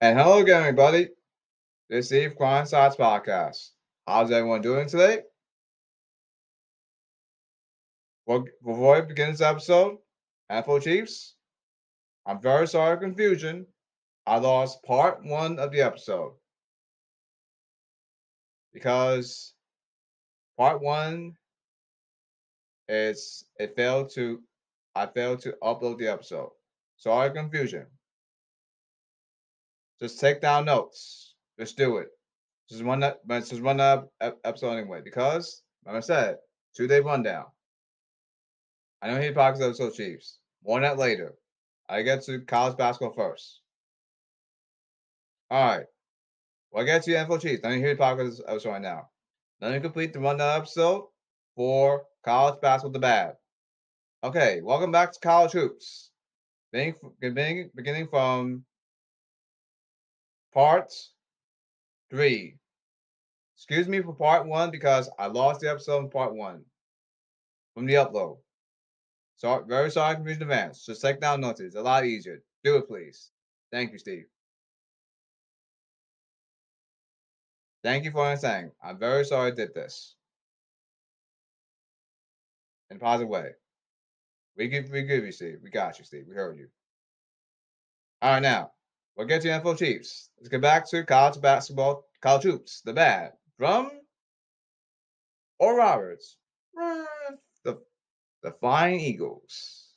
And hello again, everybody. This is Steve Crime Sides Podcast. How's everyone doing today? Well, before I begin this episode, NFL Chiefs, I'm very sorry for confusion. I lost part one of the episode because part one is it failed to I failed to upload the episode. Sorry confusion. Just take down notes. Just do it. Just one but just one episode anyway. Because like I said, two day rundown. I know he talks episode Chiefs. One on that later. I get to college basketball first. All right. Well, I get to NFL Chiefs. Let me hear the podcast episode right now. Let me complete the rundown episode for college basketball the bad. Okay, welcome back to college hoops. Beginning, beginning from part three. Excuse me for part one because I lost the episode in part one from the upload. So very sorry in advance. Just take down notes. It's a lot easier. Do it, please. Thank you, Steve. Thank you for understanding. I'm very sorry I did this. In a positive way. We give we give you, Steve. We got you, Steve. We heard you. All right, now we'll get to NFL Chiefs. Let's get back to college basketball, college hoops, the bad from Oral Roberts. Eh, the the Flying Eagles.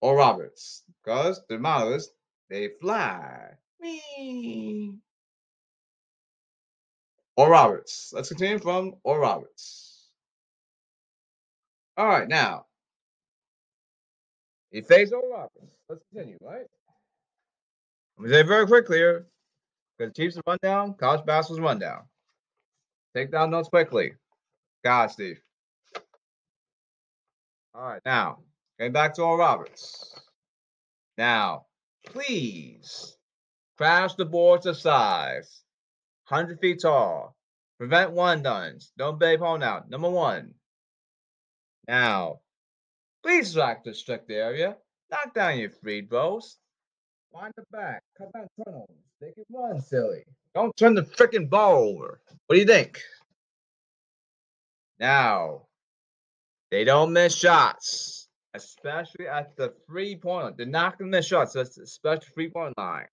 Oral Roberts. Because the models, they fly. Me. Oral Roberts. Let's continue from Oral Roberts. All right, now he faced Oral Roberts. Let's continue, right? Let me say very quickly here. Because Chiefs run down, college basketball's run down. Take down notes quickly. God, Steve. All right, now, getting back to Oral Roberts. Now, please crash the boards of size. 100 feet tall. Prevent one duns. Don't babe home out. Number one. Now, Please track the strict area. Knock down your free throws. Wind the back. Cut down turnovers. They can run, silly. Don't turn the freaking ball over. What do you think? Now, they don't miss shots, especially at the three point line. They're not going to miss shots, especially three point line.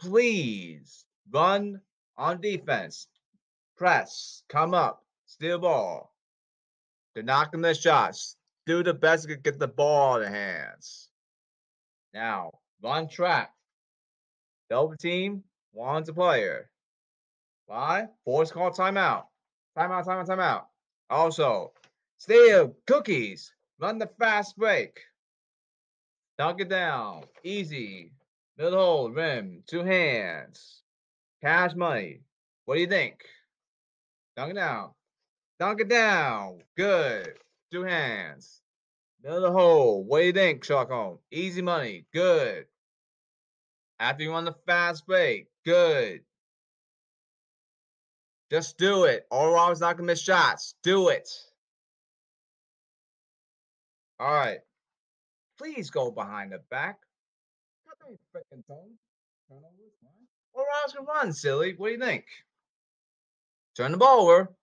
Please run on defense, press, come up, steal ball. They're not going to miss shots do the best to get the ball in the hands. Now, run track. Double team wants a player. Why? Force call timeout. Timeout, timeout, timeout. Also, steal cookies. Run the fast break. Dunk it down. Easy. Middle hole, rim, two hands. Cash money. What do you think? Dunk it down. Dunk it down. Good. Two hands. The hole. What do you think, Shark Home? Easy money. Good. After you run the fast break. Good. Just do it. All Rob's not gonna miss shots. Do it. All right. Please go behind the back. That freaking tone. Turnovers, All Rob's gonna run, silly. What do you think? Turn the ball over.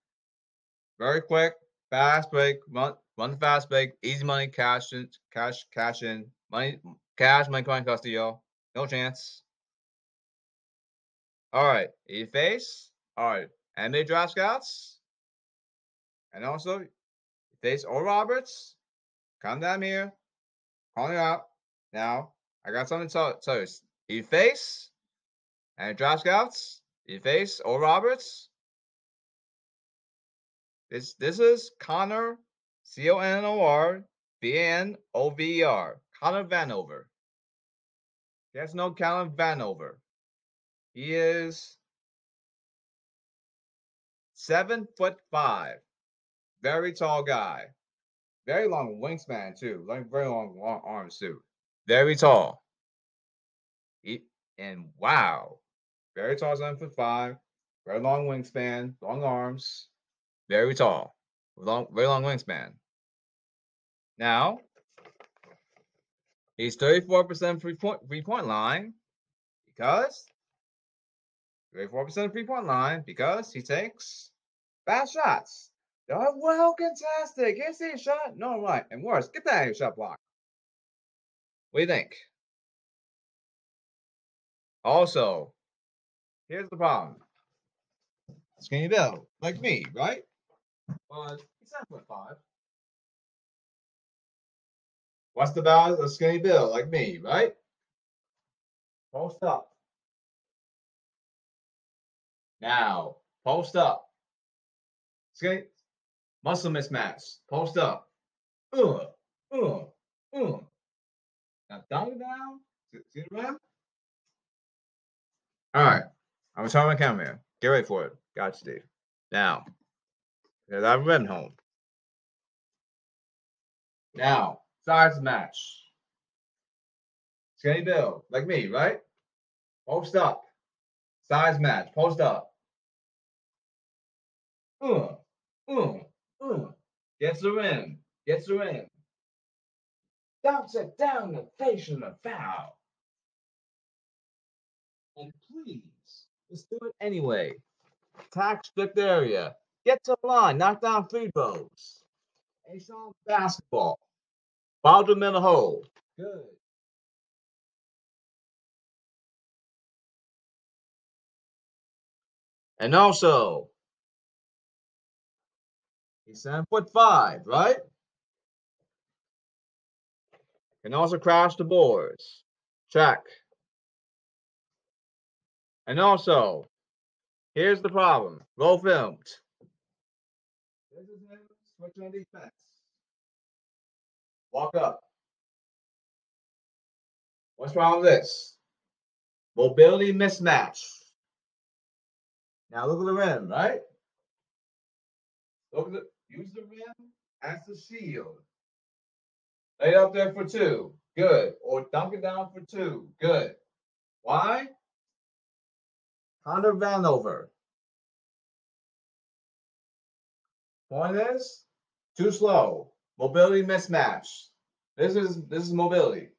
Very quick. Fast break, run, run the fast break, easy money, cash in, cash, cash in, money, cash, money coin, custody, y'all. No chance. All right, you face. All right, NBA draft scouts, and also face Oral Roberts. Come down here, calling out. Now, I got something to tell, tell you. You face and draft scouts. You face Oral Roberts. This this is Connor, C O N O R B A N O V E R, Connor Vanover. There's no Connor Vanover. He is seven foot five, very tall guy, very long wingspan too, like very long, long arms too, very tall. He, and wow, very tall, seven foot five, very long wingspan, long arms very tall, long, very long wingspan. Now, he's 34% free point, free point line. Because 34% three point line because he takes bad shots. Oh, well, fantastic. Can't see a shot. No, right. And worse, get that shot block. What do you think? Also, here's the problem. Skinny Bill, like me, right? But he's not five. What's the balance of Skinny Bill, like me, right? Post up. Now, post up. Skinny, muscle mismatch. Post up. Uh, uh, uh. Now, down down. See, the rim? All right. I'm turn my camera here. Get ready for it. Got you, Steve. Now, there's our rim home. Now, size match. Skinny Bill, like me, right? Post up. Size match. Post up. Uh, uh, uh. Gets the rim. Gets the rim. Dumps it down the face of the foul. And please, let's do it anyway. Tax strict area. Get to the line. Knock down free throws. A shot basketball. Middle hole. Good. And also, he's seven foot five, right? Can also crash the boards. Check. And also, here's the problem. Roll filmed. This is him switching on defense. Walk up. What's wrong with this? Mobility mismatch. Now look at the rim, right? Look at the use the rim as the shield. Lay it up there for two. Good. Or dunk it down for two. Good. Why? Connor Vanover. Point is too slow. Mobility mismatch. This is this is mobility.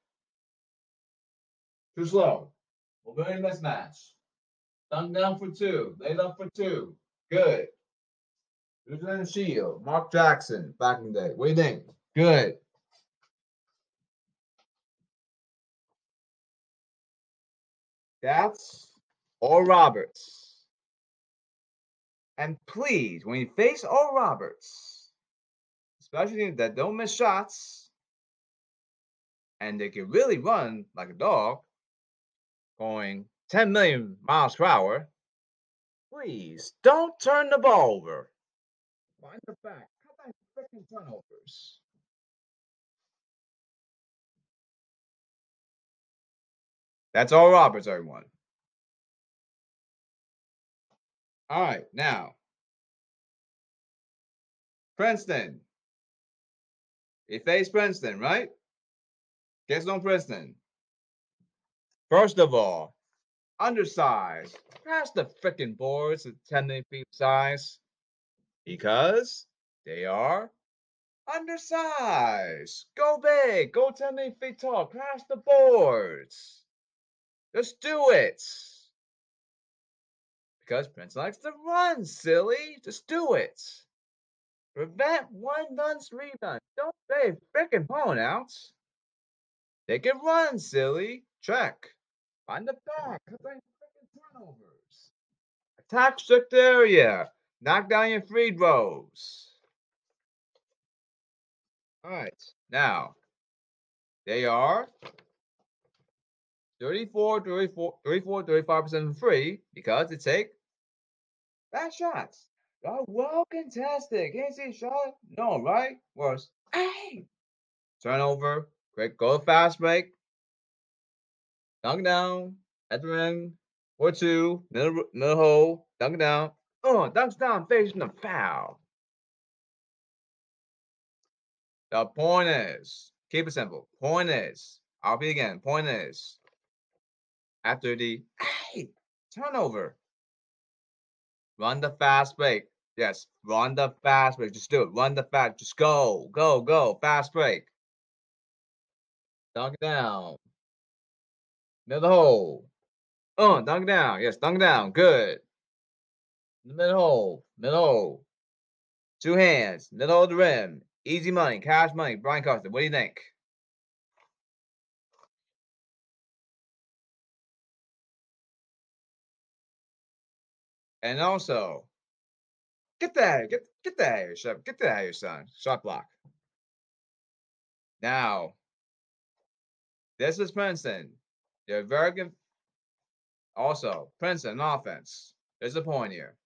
Too slow. Mobility mismatch. Dunk down for two. Laid up for two. Good. Lieutenant Shield. Mark Jackson back in the day. What do you think? Good. That's Oral Roberts. And please, when you face Oral Roberts, especially that don't miss shots, and they can really run like a dog, going 10 million miles per hour, please don't turn the ball over. Find the back. Cut that freaking turnovers. That's Oral Roberts, everyone. All right, now Princeton. He faced Princeton, right? Guess on Princeton. First of all, undersized. Pass the freaking boards at 10 feet size because they are undersized. Go big. Go 10 feet tall. Crash the boards. Just do it. Because Prince likes to run, silly. Just do it. Prevent one dunce rebound. Don't say freaking phone out. They can run, silly. Check. Find the back. Cut freaking turnovers. Attack strict area. Knock down your free throws. All right. Now, they are 34, 34, 34, 35% free because they take bad shots. Oh, well contested. Can't see a shot? No, right? Worse. Hey! Turnover. Quick, go fast break. Dunk down. At the rim. Or two. Middle, middle hole. Dunk down. Oh, dunks down facing the foul. The point is, keep it simple. Point is, I'll be again. Point is, after the hey turnover, run the fast break. Yes, run the fast break. Just do it. Run the fast. Just go, go, go. Fast break. Dunk down. Middle hole. Oh, dunk down. Yes, dunk down. Good. Middle hole. Middle hole. Two hands. Middle of the rim. Easy money. Cash money. Brian Custer. What do you think? And also, get that, get get that out of here, son. Get that out of here, son. Shot block. Now, this is Princeton. They're very good. Also, Princeton offense. There's a point here.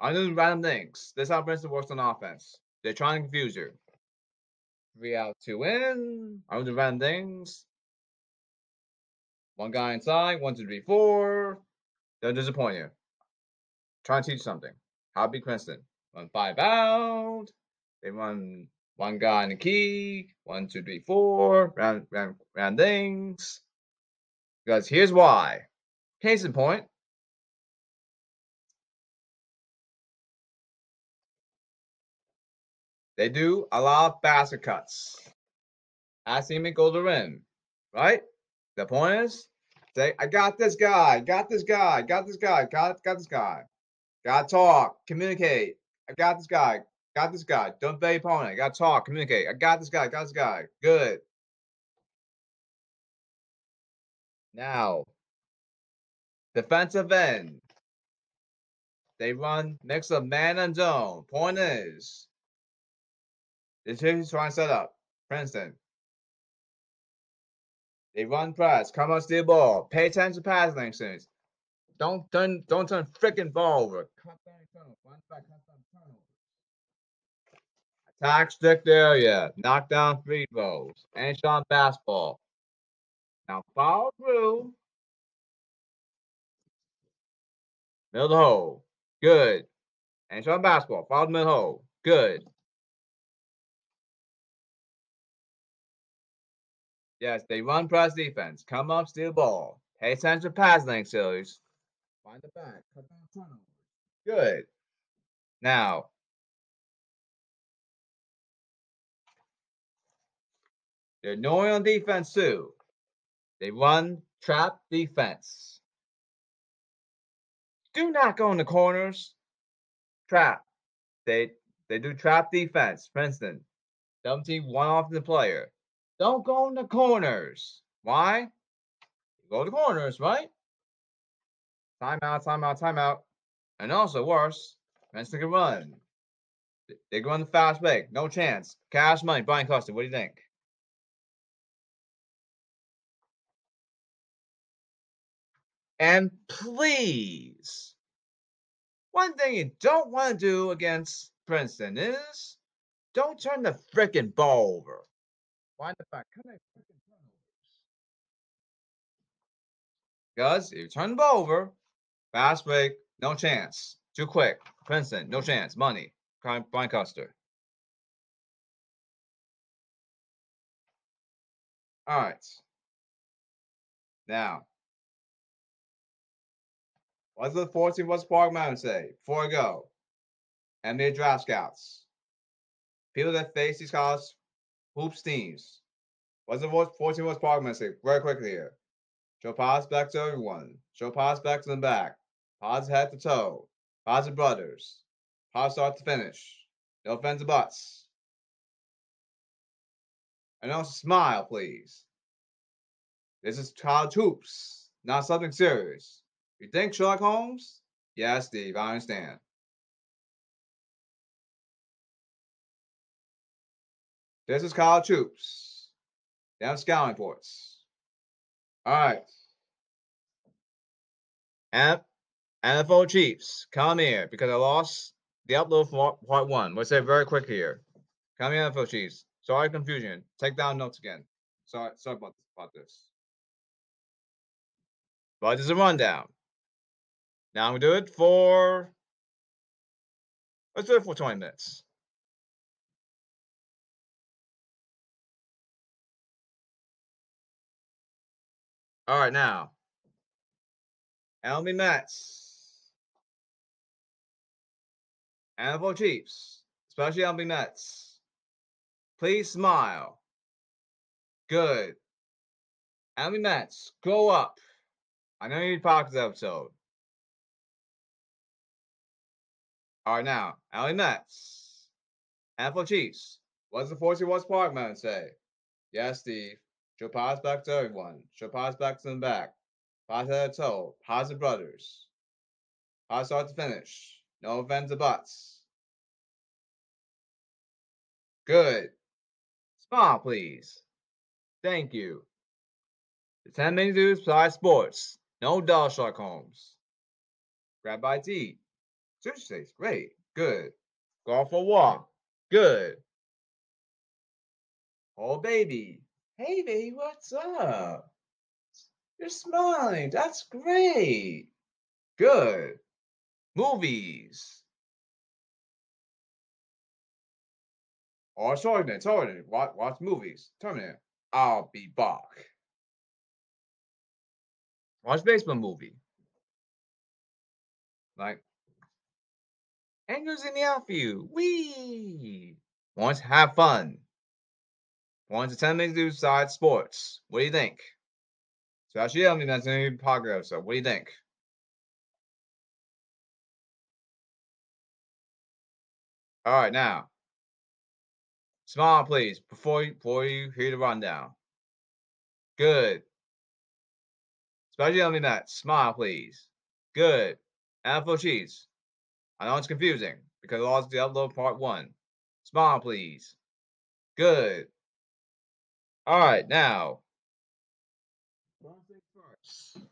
I'm doing random things. This is how Princeton works on offense. They're trying to confuse you. Three out, two in. I'm doing random things. One guy inside. One, two, three, four. They'll disappoint you. Trying to teach something. Beat Princeton. Run five out. They run one guy in the key. One, two, three, four. Round, round, round things. Because here's why. Case in point. They do a lot of basket cuts. I see him go to the rim. Right? The point is, say, I got this guy, got this guy, got this guy, got, got this guy. Gotta talk, communicate. I got this guy, got this guy. Don't bet opponent. Gotta talk, communicate. I got this guy, got this guy. Good. Now, defensive end. They run mix of man and zone. Point is, this is he's trying to set up. Princeton. They run press. Come on, steal ball. Pay attention to pass lengths. Don't turn don't turn freaking ball over. Cut down turnover. Run back, cut down turnover. Attack. And shot basketball. Now follow through. Middle the hole. Good. And shot basketball. Follow the middle hole. Good. Yes, they run press defense. Come up, steal ball. Pay attention to pass length, series. Find the back. Cut down turnovers. Good. Now, they're knowing on defense too. They run trap defense. Do not go in the corners. Trap. They they do trap defense. Princeton. Double team one off the player. Don't go in the corners. Why? Go to the corners, right? Timeout, timeout, timeout. And also worse, Princeton can run. They go on the fast break. No chance. Cash money. Brian Custer, what do you think? And please, one thing you don't want to do against Princeton is don't turn the freaking ball over. Why the back. Cut freaking turnovers. Because if you turn the ball over, fast break, no chance. Too quick. Princeton, no chance. Money. Brian Custer. All right. Now, What's the 14 What's Park Mountain say? Before I go, NBA draft scouts, people that face these college hoops teams. What's the 14 What's Park Mountain say? Very quickly here. Show back to everyone. Show back to the back. Pause head to toe. Pause brothers. Pause start to finish. No offensive butts. And also smile, please. This is college hoops, not something serious. You think Sherlock Holmes? Yeah, Steve, I understand. This is college troops. Down scouting reports. All right. And NFL Chiefs, come here because I lost the upload for part one. Let's say very quick here. Come here, NFL Chiefs. Sorry, confusion. Take down notes again. Sorry, sorry about, about this. But there's a rundown. Now I'm gonna do it for let's do it for 20 minutes. All right, now Elmy Mets, NFL Chiefs, especially Elmy Mets. Please smile. Good. Elmy Mets, go up. I know you need Pockets episode. All right, now, Alley Mets. Apple Chiefs. What's the 40 West Park man say? Yes, Steve. Show pass back to everyone. Show pass back to the back. Pass head to toe. Pass the brothers. Pass start to finish. No offense or. Good. Smile, please. Thank you. The 10 minute news besides sports. No dull Shark Homes. Grab by tea. Sushi taste. Great. Good. Go for a walk. Good. Oh, baby. Hey, baby, what's up? You're smiling. That's great. Good. Movies. Oh, Terminator, Terminator. Watch, watch movies. Terminator. I'll be back. Watch baseball movie. Like, Angels in the outfield. Wee. Want to have fun. Want to 10 minutes to side sports. What do you think? Especially I mean that's gonna be podcast. So what do you think? All right, now. Smile, please, before you, before you hear the rundown. Good. Especially on that. Smile, please. Good. Apple cheese. I know it's confusing because I lost the upload part one. Smile, please. Good. All right, now. One thing first.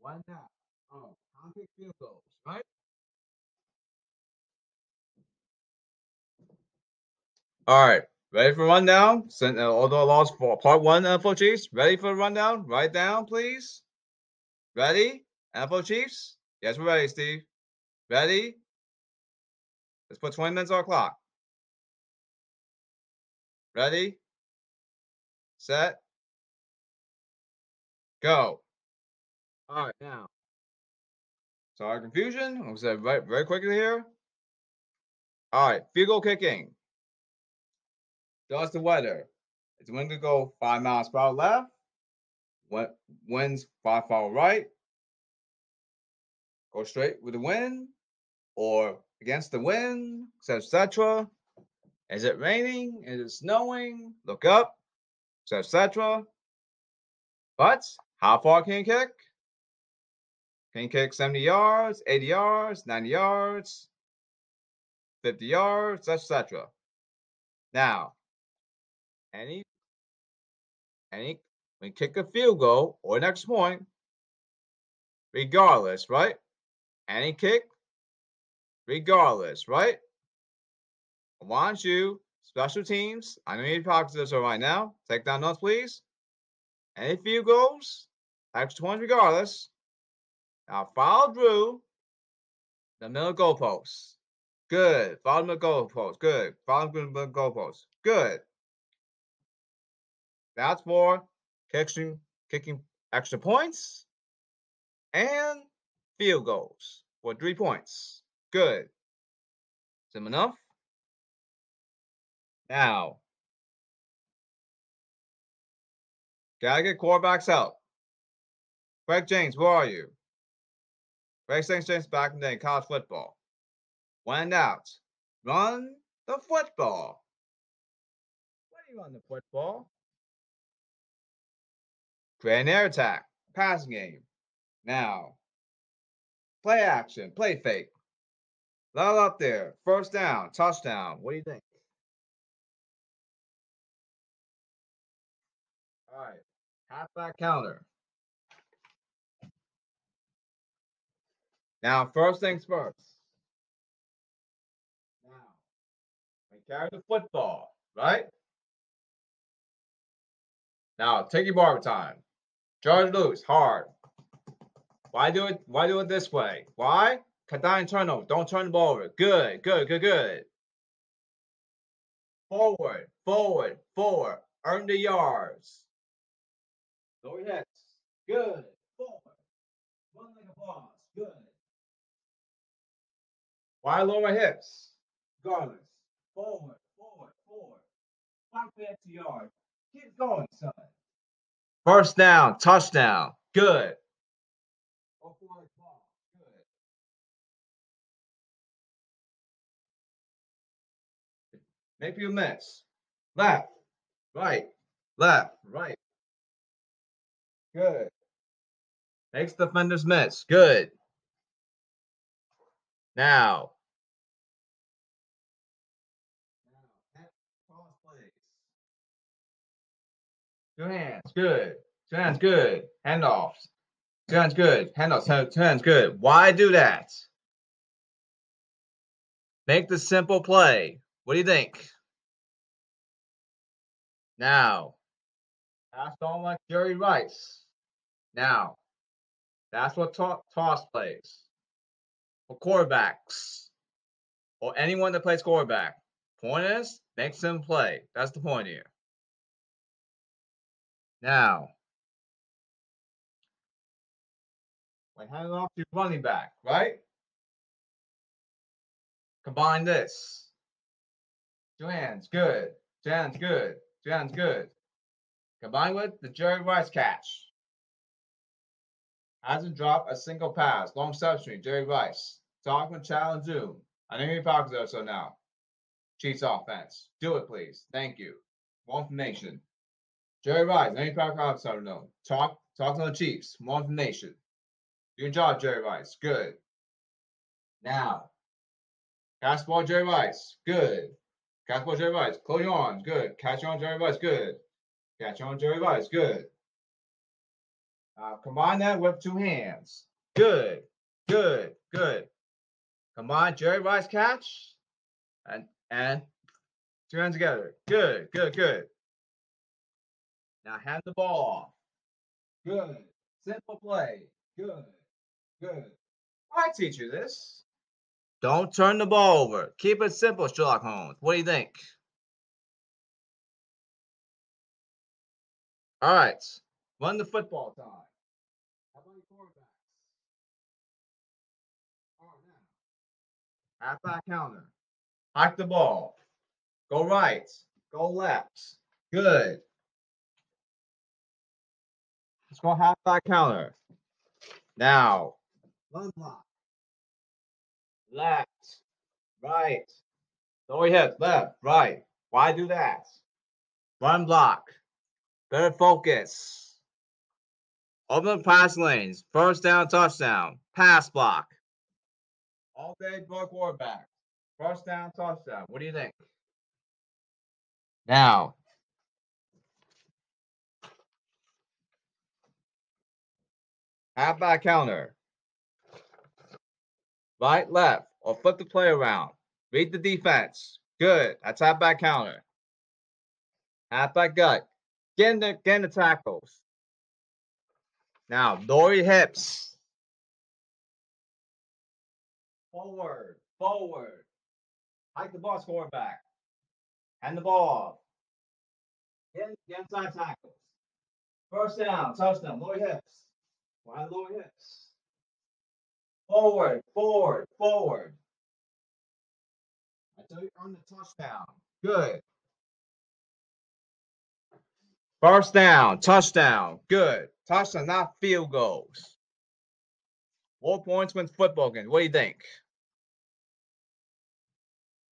One now. Oh, contact field goals, right? All right, ready for rundown? Send, uh, although I lost for part one, Apple Chiefs. Ready for the rundown? Write down, please. Ready? Apple Chiefs? Yes, we're ready, Steve. Ready? Let's put 20 minutes on the clock. Ready? Set. Go. All right, now. Sorry, confusion. I'm going to say very, very quickly here. All right, field goal kicking. Does the weather? It's wind to go five miles per hour left. What winds five mile right? Go straight with the wind or against the wind, etc. Is it raining? Is it snowing? Look up, etc. But how far can you kick? Can you kick 70 yards, 80 yards, 90 yards, 50 yards, etc. Now, any any when kick a field goal or next point, regardless, right? Any kick, regardless, right? I want you, special teams, I know talking to this right now. Take down notes, please. Any field goals, extra points regardless. Now follow Drew, the middle goalpost. Good. Follow the goalpost. Good. Follow the goalpost. Good. That's for kicking, kicking extra points and field goals for three points. Good. Sim enough? Now, gotta get quarterbacks out. Craig James, where are you? Greg St. James back in the day, college football. When out, run the football. What do you run the football? Grand air attack, passing game. Now, play action, play fake. Level up there, first down, touchdown. What do you think? All right, halfback counter. Now, first things first. Now, we carry the football, right? Now, take your barber time. Charge loose, hard. Why do it? Why do it this way? Why? Cut down turnover. Don't turn the ball over. Good, good, good, good. Forward, forward, forward. Earn the yards. Your heads. Good. Forward. Run like a. Good. Why lower hips? Regardless. Forward, forward, forward. Five back to yard. Keep going, son. First down, touchdown. Good. Make you miss mess. Left, right, left, right. Good. Makes defenders miss. Good. Now, Two hands. Good. Two hands. Good. Handoffs. Two hands. Good. Handoffs. Two hands. Good. Why do that? Make the simple play. What do you think? Now, pass on like Jerry Rice. Now, that's what to- toss plays for quarterbacks or anyone that plays quarterback. Point is, make them play. That's the point here. Now, when handing off to your running back, right? Combine this. Two hands, good. Two hands, good. Two hands, good. Combined with the Jerry Rice catch. Hasn't dropped a single pass. Long substring, Jerry Rice. Talkman challenge Zoom. I know you're popular, so now. Chiefs offense. Do it, please. Thank you. More information. Jerry Rice, any power officer, no. Talk, talk to the Chiefs. More information. Do your job, Jerry Rice. Good. Now, Catch ball, Jerry Rice. Good. Catch ball, Jerry Rice. Close your arms. Good. Catch on, Jerry Rice. Good. Catch on, Jerry Rice. Good. Uh, combine that with two hands. Good. Good. Good. Combine Jerry Rice catch and and two hands together. Good. Good. Good. Now hand the ball off. Good. Simple play. Good. Good. I teach you this. Don't turn the ball over. Keep it simple, Sherlock Holmes. What do you think? All right. Run the football time. How about your quarterbacks? All right, now. Half counter. Hike the ball. Go right. Go left. Good. Go half back counter. Now, run block left, right. Lower your hips, left, right. Why do that? Run block. Better focus. Open pass lanes. First down, touchdown. Pass block. All day, boy quarterback. First down, touchdown. What do you think? Now, half back counter right, left, or flip the play around. Read the defense. Good. That's halfback counter. Halfback gut. Get in the, get in the tackles. Now, your hips. Forward, forward. Hike the ball, score back. Hand the ball. Get, get inside tackles. First down, touchdown, lower hips. Why lower hips? Forward, forward, forward. Until you earn the touchdown. Good. First down, touchdown. Good. Touchdown, not field goals. Four points wins football game. What do you think?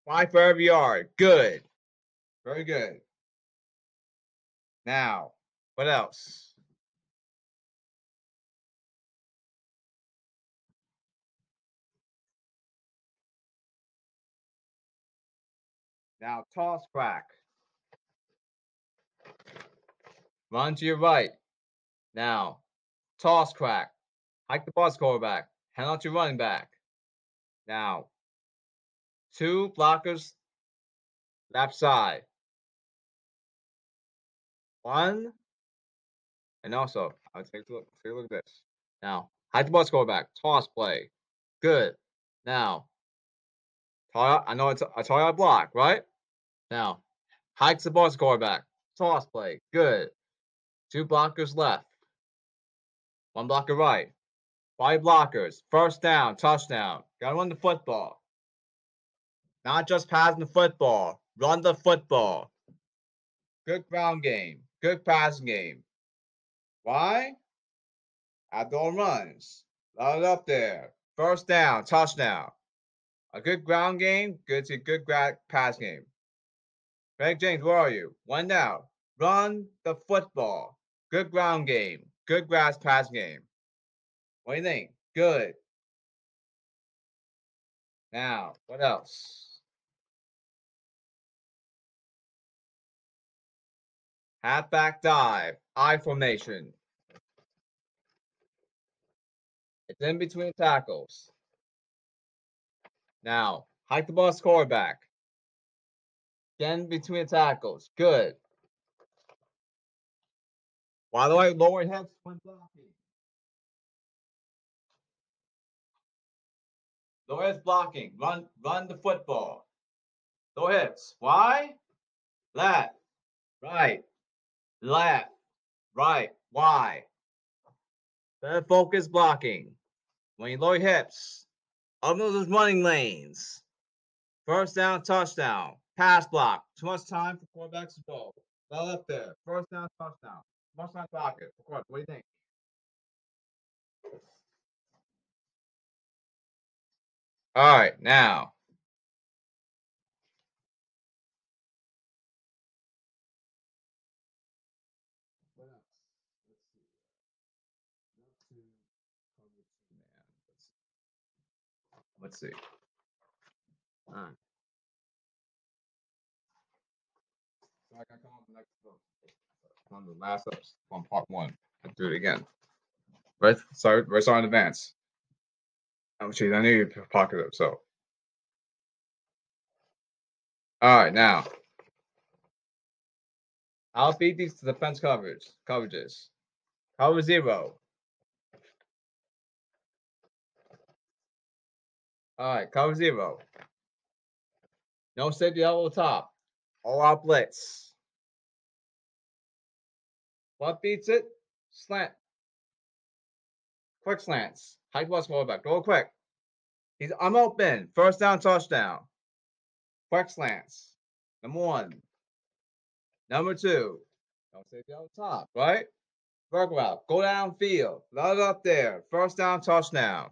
Five for every yard. Good. Very good. Now, what else? Now toss crack. Run to your right. Now toss crack. Hike the bus quarterback. Hand out your running back. Now two blockers left side. One. And also, I'll take a look. Take a look at this. Now, hike the bus quarterback. Toss play. Good. Now, I know it's a tall block, right? Now, hikes the ball quarterback. Toss play. Good. Two blockers left. One blocker right. Five blockers. First down. Touchdown. Gotta run the football. Not just passing the football. Run the football. Good ground game. Good passing game. Why? Outdoor runs. Load it up there. First down. Touchdown. A good ground game. Good to good pass game. Craig James, where are you? One now. Run the football. Good ground game. Good grass pass game. What do you think? Good. Now, what else? Halfback dive. I formation. It's in between tackles. Now, hike the ball quarterback. Again, between tackles. Good. By the way, lower hips when blocking. Lower hips blocking. Run, run the football. Lower hips. Why? Left, right, left, right. Why? Better focus blocking. When you lower hips, up those running lanes. First down, touchdown. Pass block. Too much time for quarterbacks to go. Ball up there. First down, touchdown. Too much time pocket for quarterback. What do you think? All right, now. Let's see. All right. I can come on the next. On the last episode, on part one. Let's do it again. Right? Sorry, right sorry in advance. Oh, geez, I knew you'd pocket it, so. All right, now. I'll feed these to defense coverage coverages. Cover zero. All right, cover zero. No safety level top. All out blitz. What beats it? Slant. Quick slants. High ball quarterback. Go quick. He's I'm open. First down, touchdown. Quick slants. Number one. Number two. Don't safety on top, right? Work route. Go downfield. Let it up there. First down, touchdown.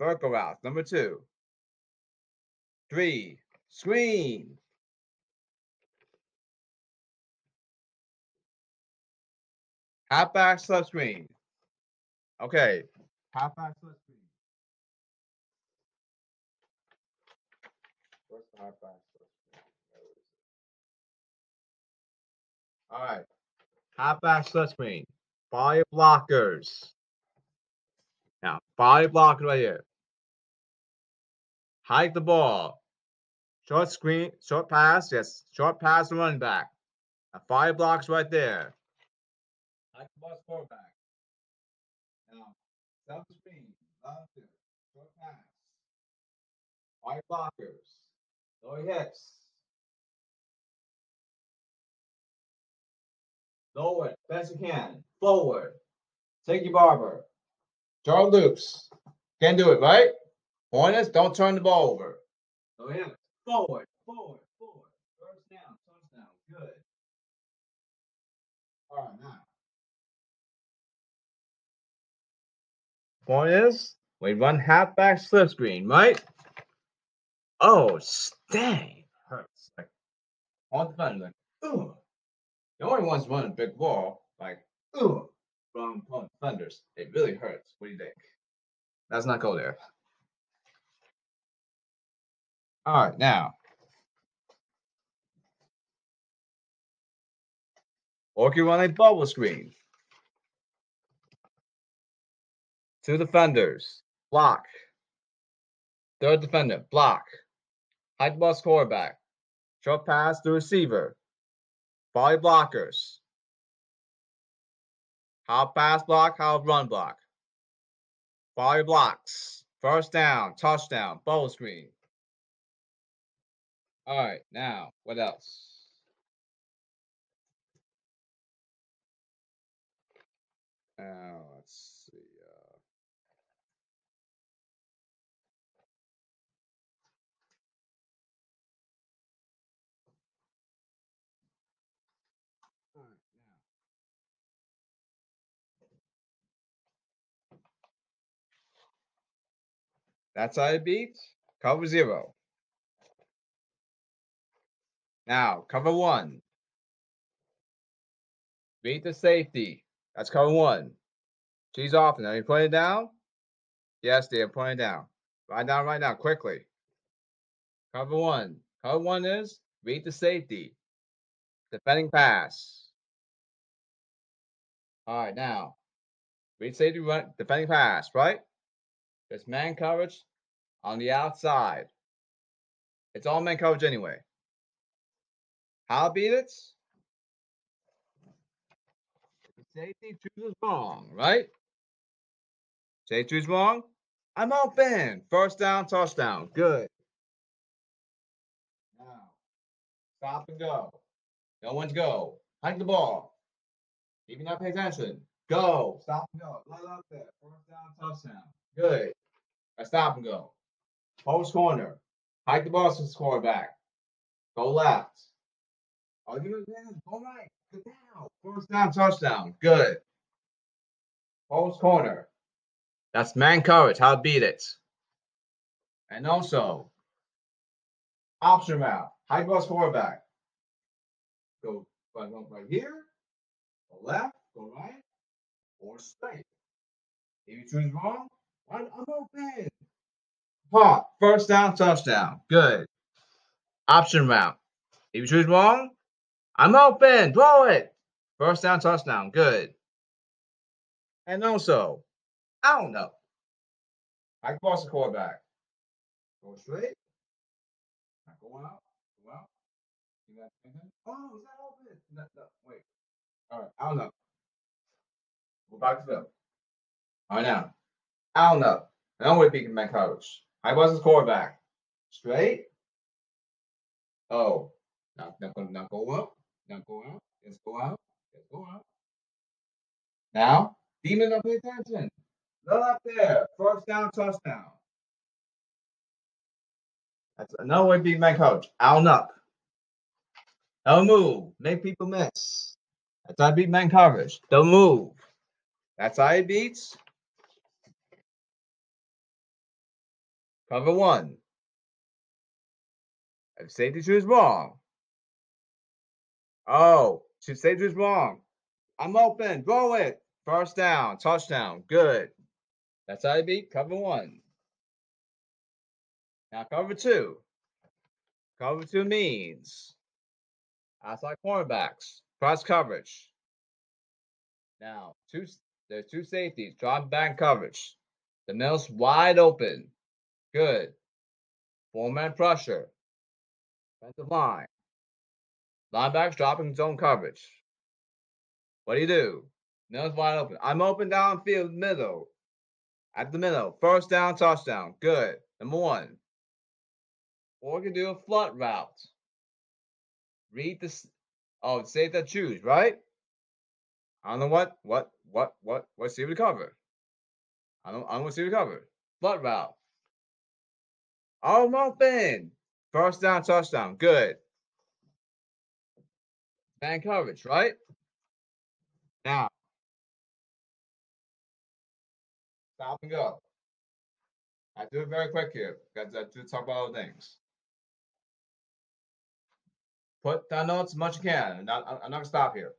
Vertical route. Number two. Three. Screen. Halfback slip screen. Okay. Halfback slip screen. Where's the halfback slip screen? All right. Halfback slip screen. Five blockers. Now, five blockers right here. Hike the ball. Short screen, short pass. Yes, short pass to running back. Now, five blocks right there. Hike the ball quarterback. Now, self screen. There. Short pass. Five blockers. Lower hips. Lower, best you can. Forward. Take your barber. Draw loops. Can do it, right? Is, don't turn the ball over. So yeah, forward, forward, forward. First down, touchdown. Good. All right, now. Point is, we run halfback slip screen, right? Oh, dang. Hurts. Like, on the fun, like, ugh. The only ones running big ball, like, ugh, from from Thunders. It really hurts. What do you think? Let's not go there. All right, now. Or you run a bubble screen. Two defenders. Block. Third defender. Block. Hide ball quarterback. Short pass to receiver. Volley blockers. How pass block, how run block. Volley blocks. First down, touchdown, bubble screen. All right, now what else? Now let's see. Uh, all right, now. That's how it beats. Cover zero. Now, cover one. Beat the safety. That's cover one. She's off. Now you it down? Yes, dear. It down. Right down, right now, quickly. Cover one. Cover one is beat the safety. Defending pass. All right, now read safety run defending pass, right? There's man coverage on the outside. It's all man coverage anyway. How beat it? Safety chooses wrong, right? Safety chooses wrong. I'm open. First down, touchdown. Good. Now, stop and go. No one's go. Hike the ball. Even not pay attention. Go. Stop and go. Let up there. First down, touchdown. Good. Stop and go. Post corner. Hike the ball to the quarterback. Go left. Oh, you go right. Good down. First down, touchdown. Good. Post corner. That's man coverage. How to beat it. And also, option route. High ball quarterback. Go right, right here. Go left. Go right. Or straight. If you choose wrong, I'm open. Pop. First down, touchdown. Good. Option route. If you choose wrong, I'm open. Throw it. First down, touchdown. Good. And also, I don't know. I cross the quarterback. Go straight. Not go out. Go out. You got anything? Oh, is that open? No, no, wait. All right. I don't know. Go back to them. All right now. I don't know. I don't want to be my coach. I was his quarterback. Straight. Oh. Not, not, not go up. Not go out. Let's go out. Let's go out. Now, demons don't pay attention. Look up there. First down, touchdown. That's another way to be my coach. Out up. Don't move. Make people miss. That's how I beat man coverage. Don't move. That's how he beats. Cover one. If safety choose wrong. Oh, safety choose wrong. I'm open. Throw it. First down. Touchdown. Good. That's how you beat cover one. Now cover two. Cover two means outside cornerbacks, cross coverage. Now, two there's two safeties, drop back coverage. The mill's wide open. Good. Four man pressure. Defensive line. Linebackers dropping zone coverage. What do you do? Mill's wide open. I'm open downfield middle. At the middle. First down, touchdown. Good. Number one. Or we can do a flood route. Read this. Oh, say that choose, right? I don't know what, what, what, what, what see we cover. I don't, I don't see we cover. Flood route. I'm open. First down, touchdown. Good. Man coverage, right? Now, Stop and go. I do it very quick here because I do talk about other things. Put down notes as much as you can. I'm not, I'm not going to stop here.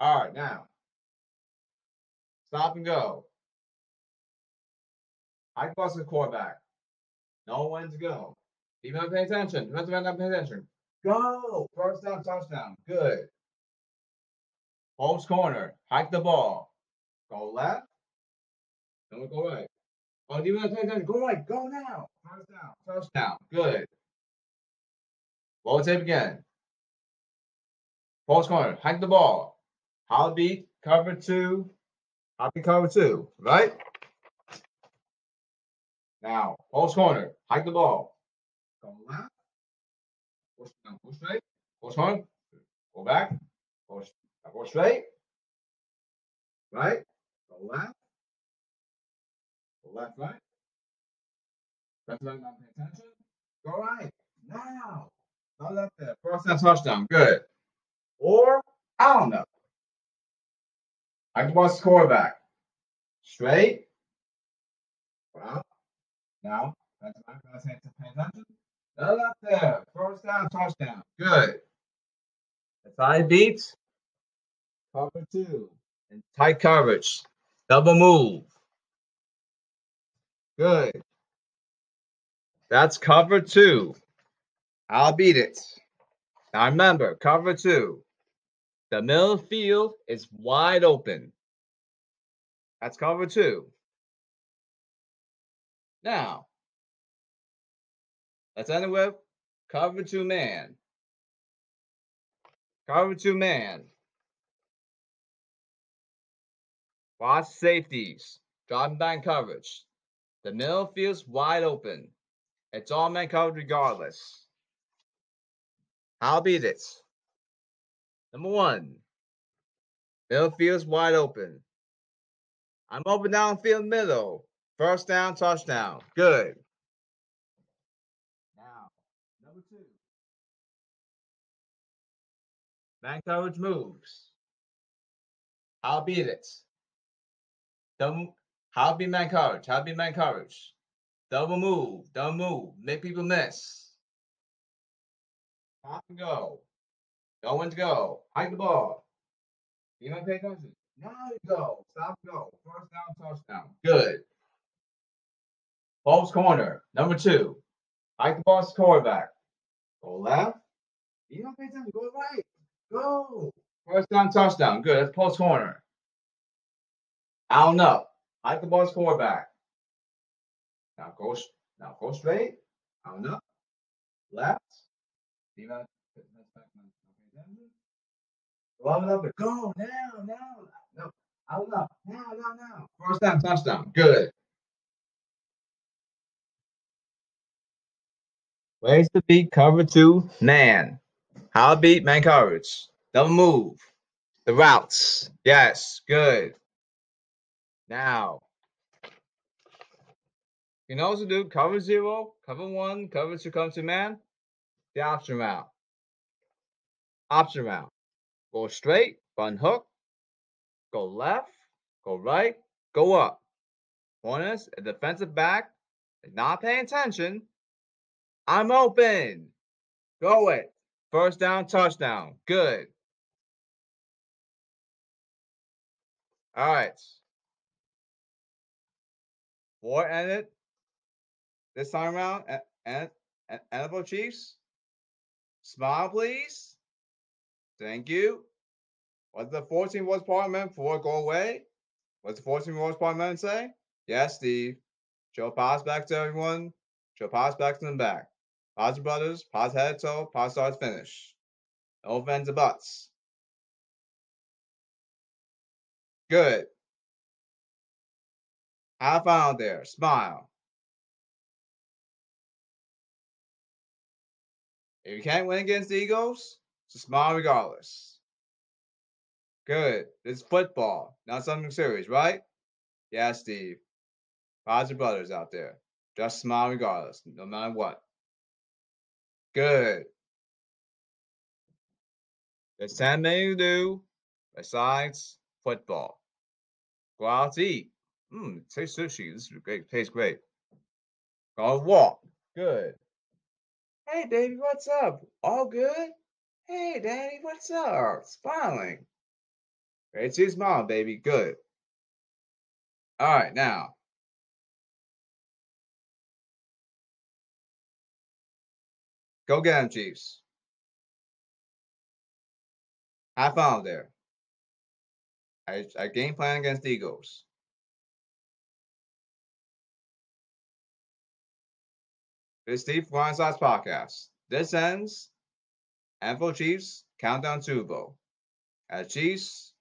All right, now. Stop and go. I cross the quarterback. Know when to go. Even pay attention. Defensive end not pay attention. Go. First down, touchdown. Good. Post corner. Hike the ball. Go left. We go right. Oh, even if attention, go right. Go now. First down. Touchdown. Good. Roll tape again. Post corner. Hike the ball. Beat. Cover two. Beat cover two. Right? Now, post corner. Hike the ball. Go left. Push down. Push straight. Post corner. Go back. Push. Go straight. Right? Go left, go left, right. Press not pay attention. Go right. Now. Not left there. First down touchdown. Good. Or, I don't know. I can watch score back. Straight. Wow. Now, that's not going to pay attention. No left there. First down, touchdown. Good. That's how he beats. Cover two. And tight coverage. Double move. Good. That's cover two. I'll beat it. Now remember, cover two. The middle field is wide open. That's cover two. Now, let's end it with cover two man. Cover two man. Watch safeties. Driving back coverage. The middle field's wide open. It's all man coverage regardless. I'll beat it. Number one. Middle field's wide open. I'm open downfield middle. First down, touchdown. Good. Now, number two. Man coverage moves. I'll beat it. Double, how be man coverage? How be man coverage? Double move, double move, make people miss. Stop and go. When to go. Hike the ball. You to pay attention? Now you go. Stop and go. First down, touchdown. Good. Post corner. Number two. Hike the to quarterback. Go left. You don't pay attention. Go right. Go. First down, touchdown. Good. That's post corner. Out up. Hike the to quarterback. Now go. Now go straight. Out up. Left. Defense. Love it up and go now, now, no, out up, now, now, now. First down, touchdown. Good. Ways to beat cover two man. How to beat man coverage. Double move. The routes. Yes, good. Now, you can also do cover zero, cover one, cover two, cover two man. The option route. Option route. Go straight, run hook, go left, go right, go up. Bonus, a defensive back not paying attention. I'm open. Go it. First down, touchdown. Good. All right. Four ended this time around. And NFL Chiefs. Smile, please. Thank you. What's the 14 was Parliament for go away? What's the 14 was Parliament say? Yes, Steve. Show pass back to everyone. Show pass back to them back. Pause brothers, pause head toe, pause starts finish. No offensive butts. Good. Have fun out there. Smile. If you can't win against the Eagles, just smile regardless. Good. It's football, not something serious, right? Yeah, Steve. Your brothers out there. Just smile regardless, no matter what. Good. There's 10 things to do besides football. Go out to eat. Mmm, taste sushi. This is great. Tastes great. Go walk. Good. Hey, baby, what's up? All good? Hey, daddy, what's up? Smiling. Great to smile, baby. Good. All right, now. Go get him, Chiefs. Have fun out there. I, I game plan against the Eagles. This is Steve Blindside Podcast. This ends NFL Chiefs Countdown Super Bowl. At Chiefs,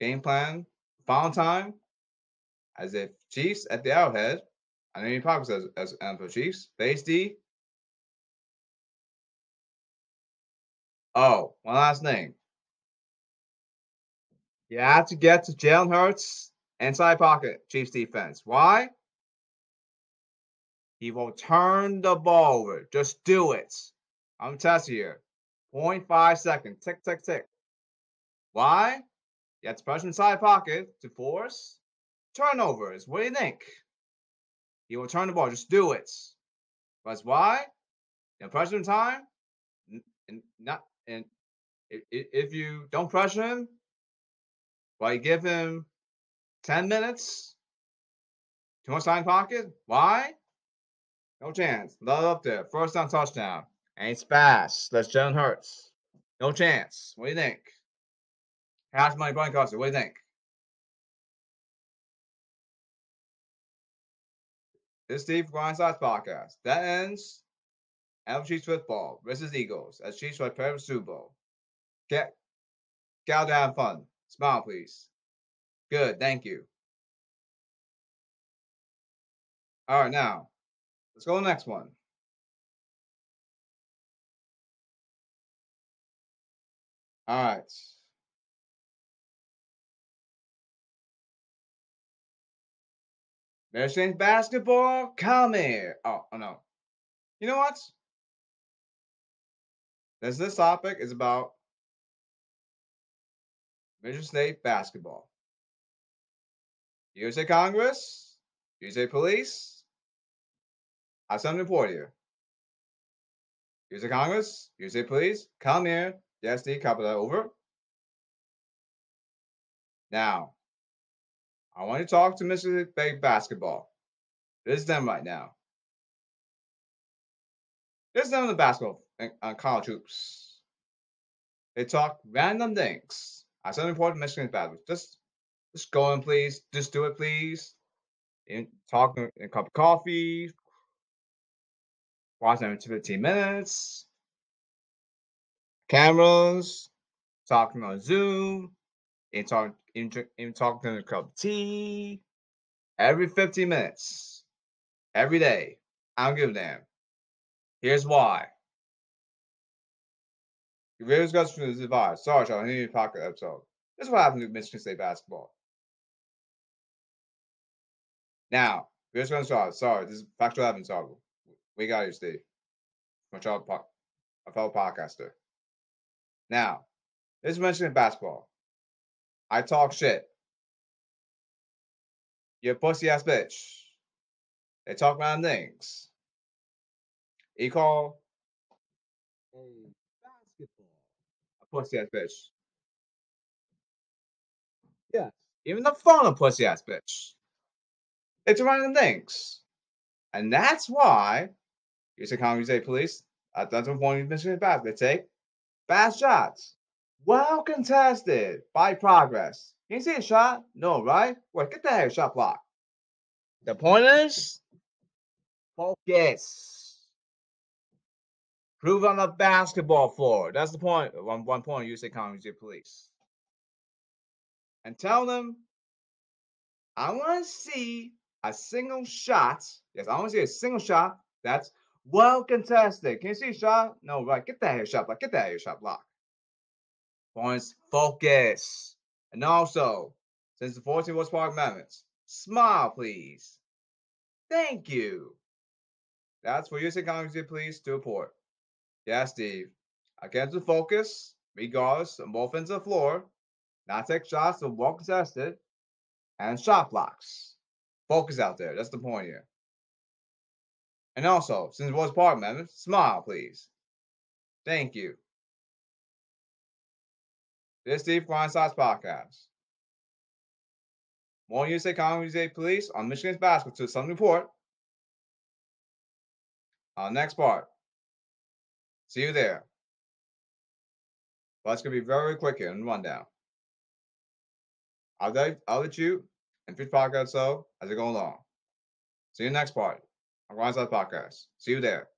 game plan, final time, as if Chiefs at the Arrowhead. I know you probably as, as NFL Chiefs. Base D. Oh, one last thing. You have to get to Jalen Hurts inside pocket, Chiefs defense. Why? He will turn the ball over. Just do it. I'm testing here. 0.5 seconds. Tick, tick, tick. Why? You have to push inside pocket to force turnovers. What do you think? He will turn the ball. Just do it. That's why? In pressure time, not and if you don't pressure him, you give him ten minutes, too much time pocket. Why? No chance. Love up there. First down touchdown. Ain't fast. That's Jalen Hurts. No chance. What do you think? Half money Brian Costa. What do you think? This Steve Grindsides podcast. That ends NFL Chiefs football versus Eagles as for Super Bowl. Get, out to have fun. Smile, please. Good. Thank you. All right, now let's go to the next one. All right. Michigan basketball, come here. Oh, oh no. You know what? This this topic is about Michigan State basketball. USA Congress, USA Police. I have something for you. USA Congress, USA Police, come here. The copy that over. Now, I want to talk to Mr. State basketball. This is them right now. This is them the basketball and uh, college hoops. They talk random things. I said important Michigan basketball. Just, just go in, please. Just do it, please. And talk in a cup of coffee. Watch them for 15 minutes. Cameras. Talking on Zoom. And talk, in talking in a cup of tea. Every 15 minutes. Every day. I don't give a damn. Here's why. Your video discussion is advised. Sorry, Charlie, I need a pocket episode. This is what happened to Michigan State basketball. Now, here's going to start. Sorry, this is factual evidence. We got you, Steve. My child, a fellow podcaster. Now, this is Michigan basketball. I talk shit. You're a pussy ass bitch. They talk around things. You call a basketball a pussy ass bitch. Yes. Even the phone a pussy ass bitch. It's random things. And that's why you say Congress uh, say police. That's the point been bad. They take fast shots. Well contested by progress. Can you see a shot? No, right? Wait, get that shot block. The point is focus. Prove on the basketball floor. That's the point. One, one point you say Congress police. And tell them, I want to see a single shot. Yes, I want to see a single shot that's well contested. Can you see a shot? No, right. Get that shot block. Get that shot block. Points, focus. And also, since the 14 was Park Amendments, smile, please. Thank you. That's for USA Congress, please, to report. Yeah, Steve. I get to focus, regardless of both ends of the floor, not take shots of well contested, and shot blocks. Focus out there. That's the point here. And also, since it was part amendment, smile, please. Thank you. This is Steve Grindsides podcast. More USA Congress Police on Michigan's basketball to some report. Uh, next part. See you there. Well, it's going to be very quick here and rundown. I'll let, I'll let you and Fish Podcast so as I go along. See you next part on Grindsides Podcast. See you there.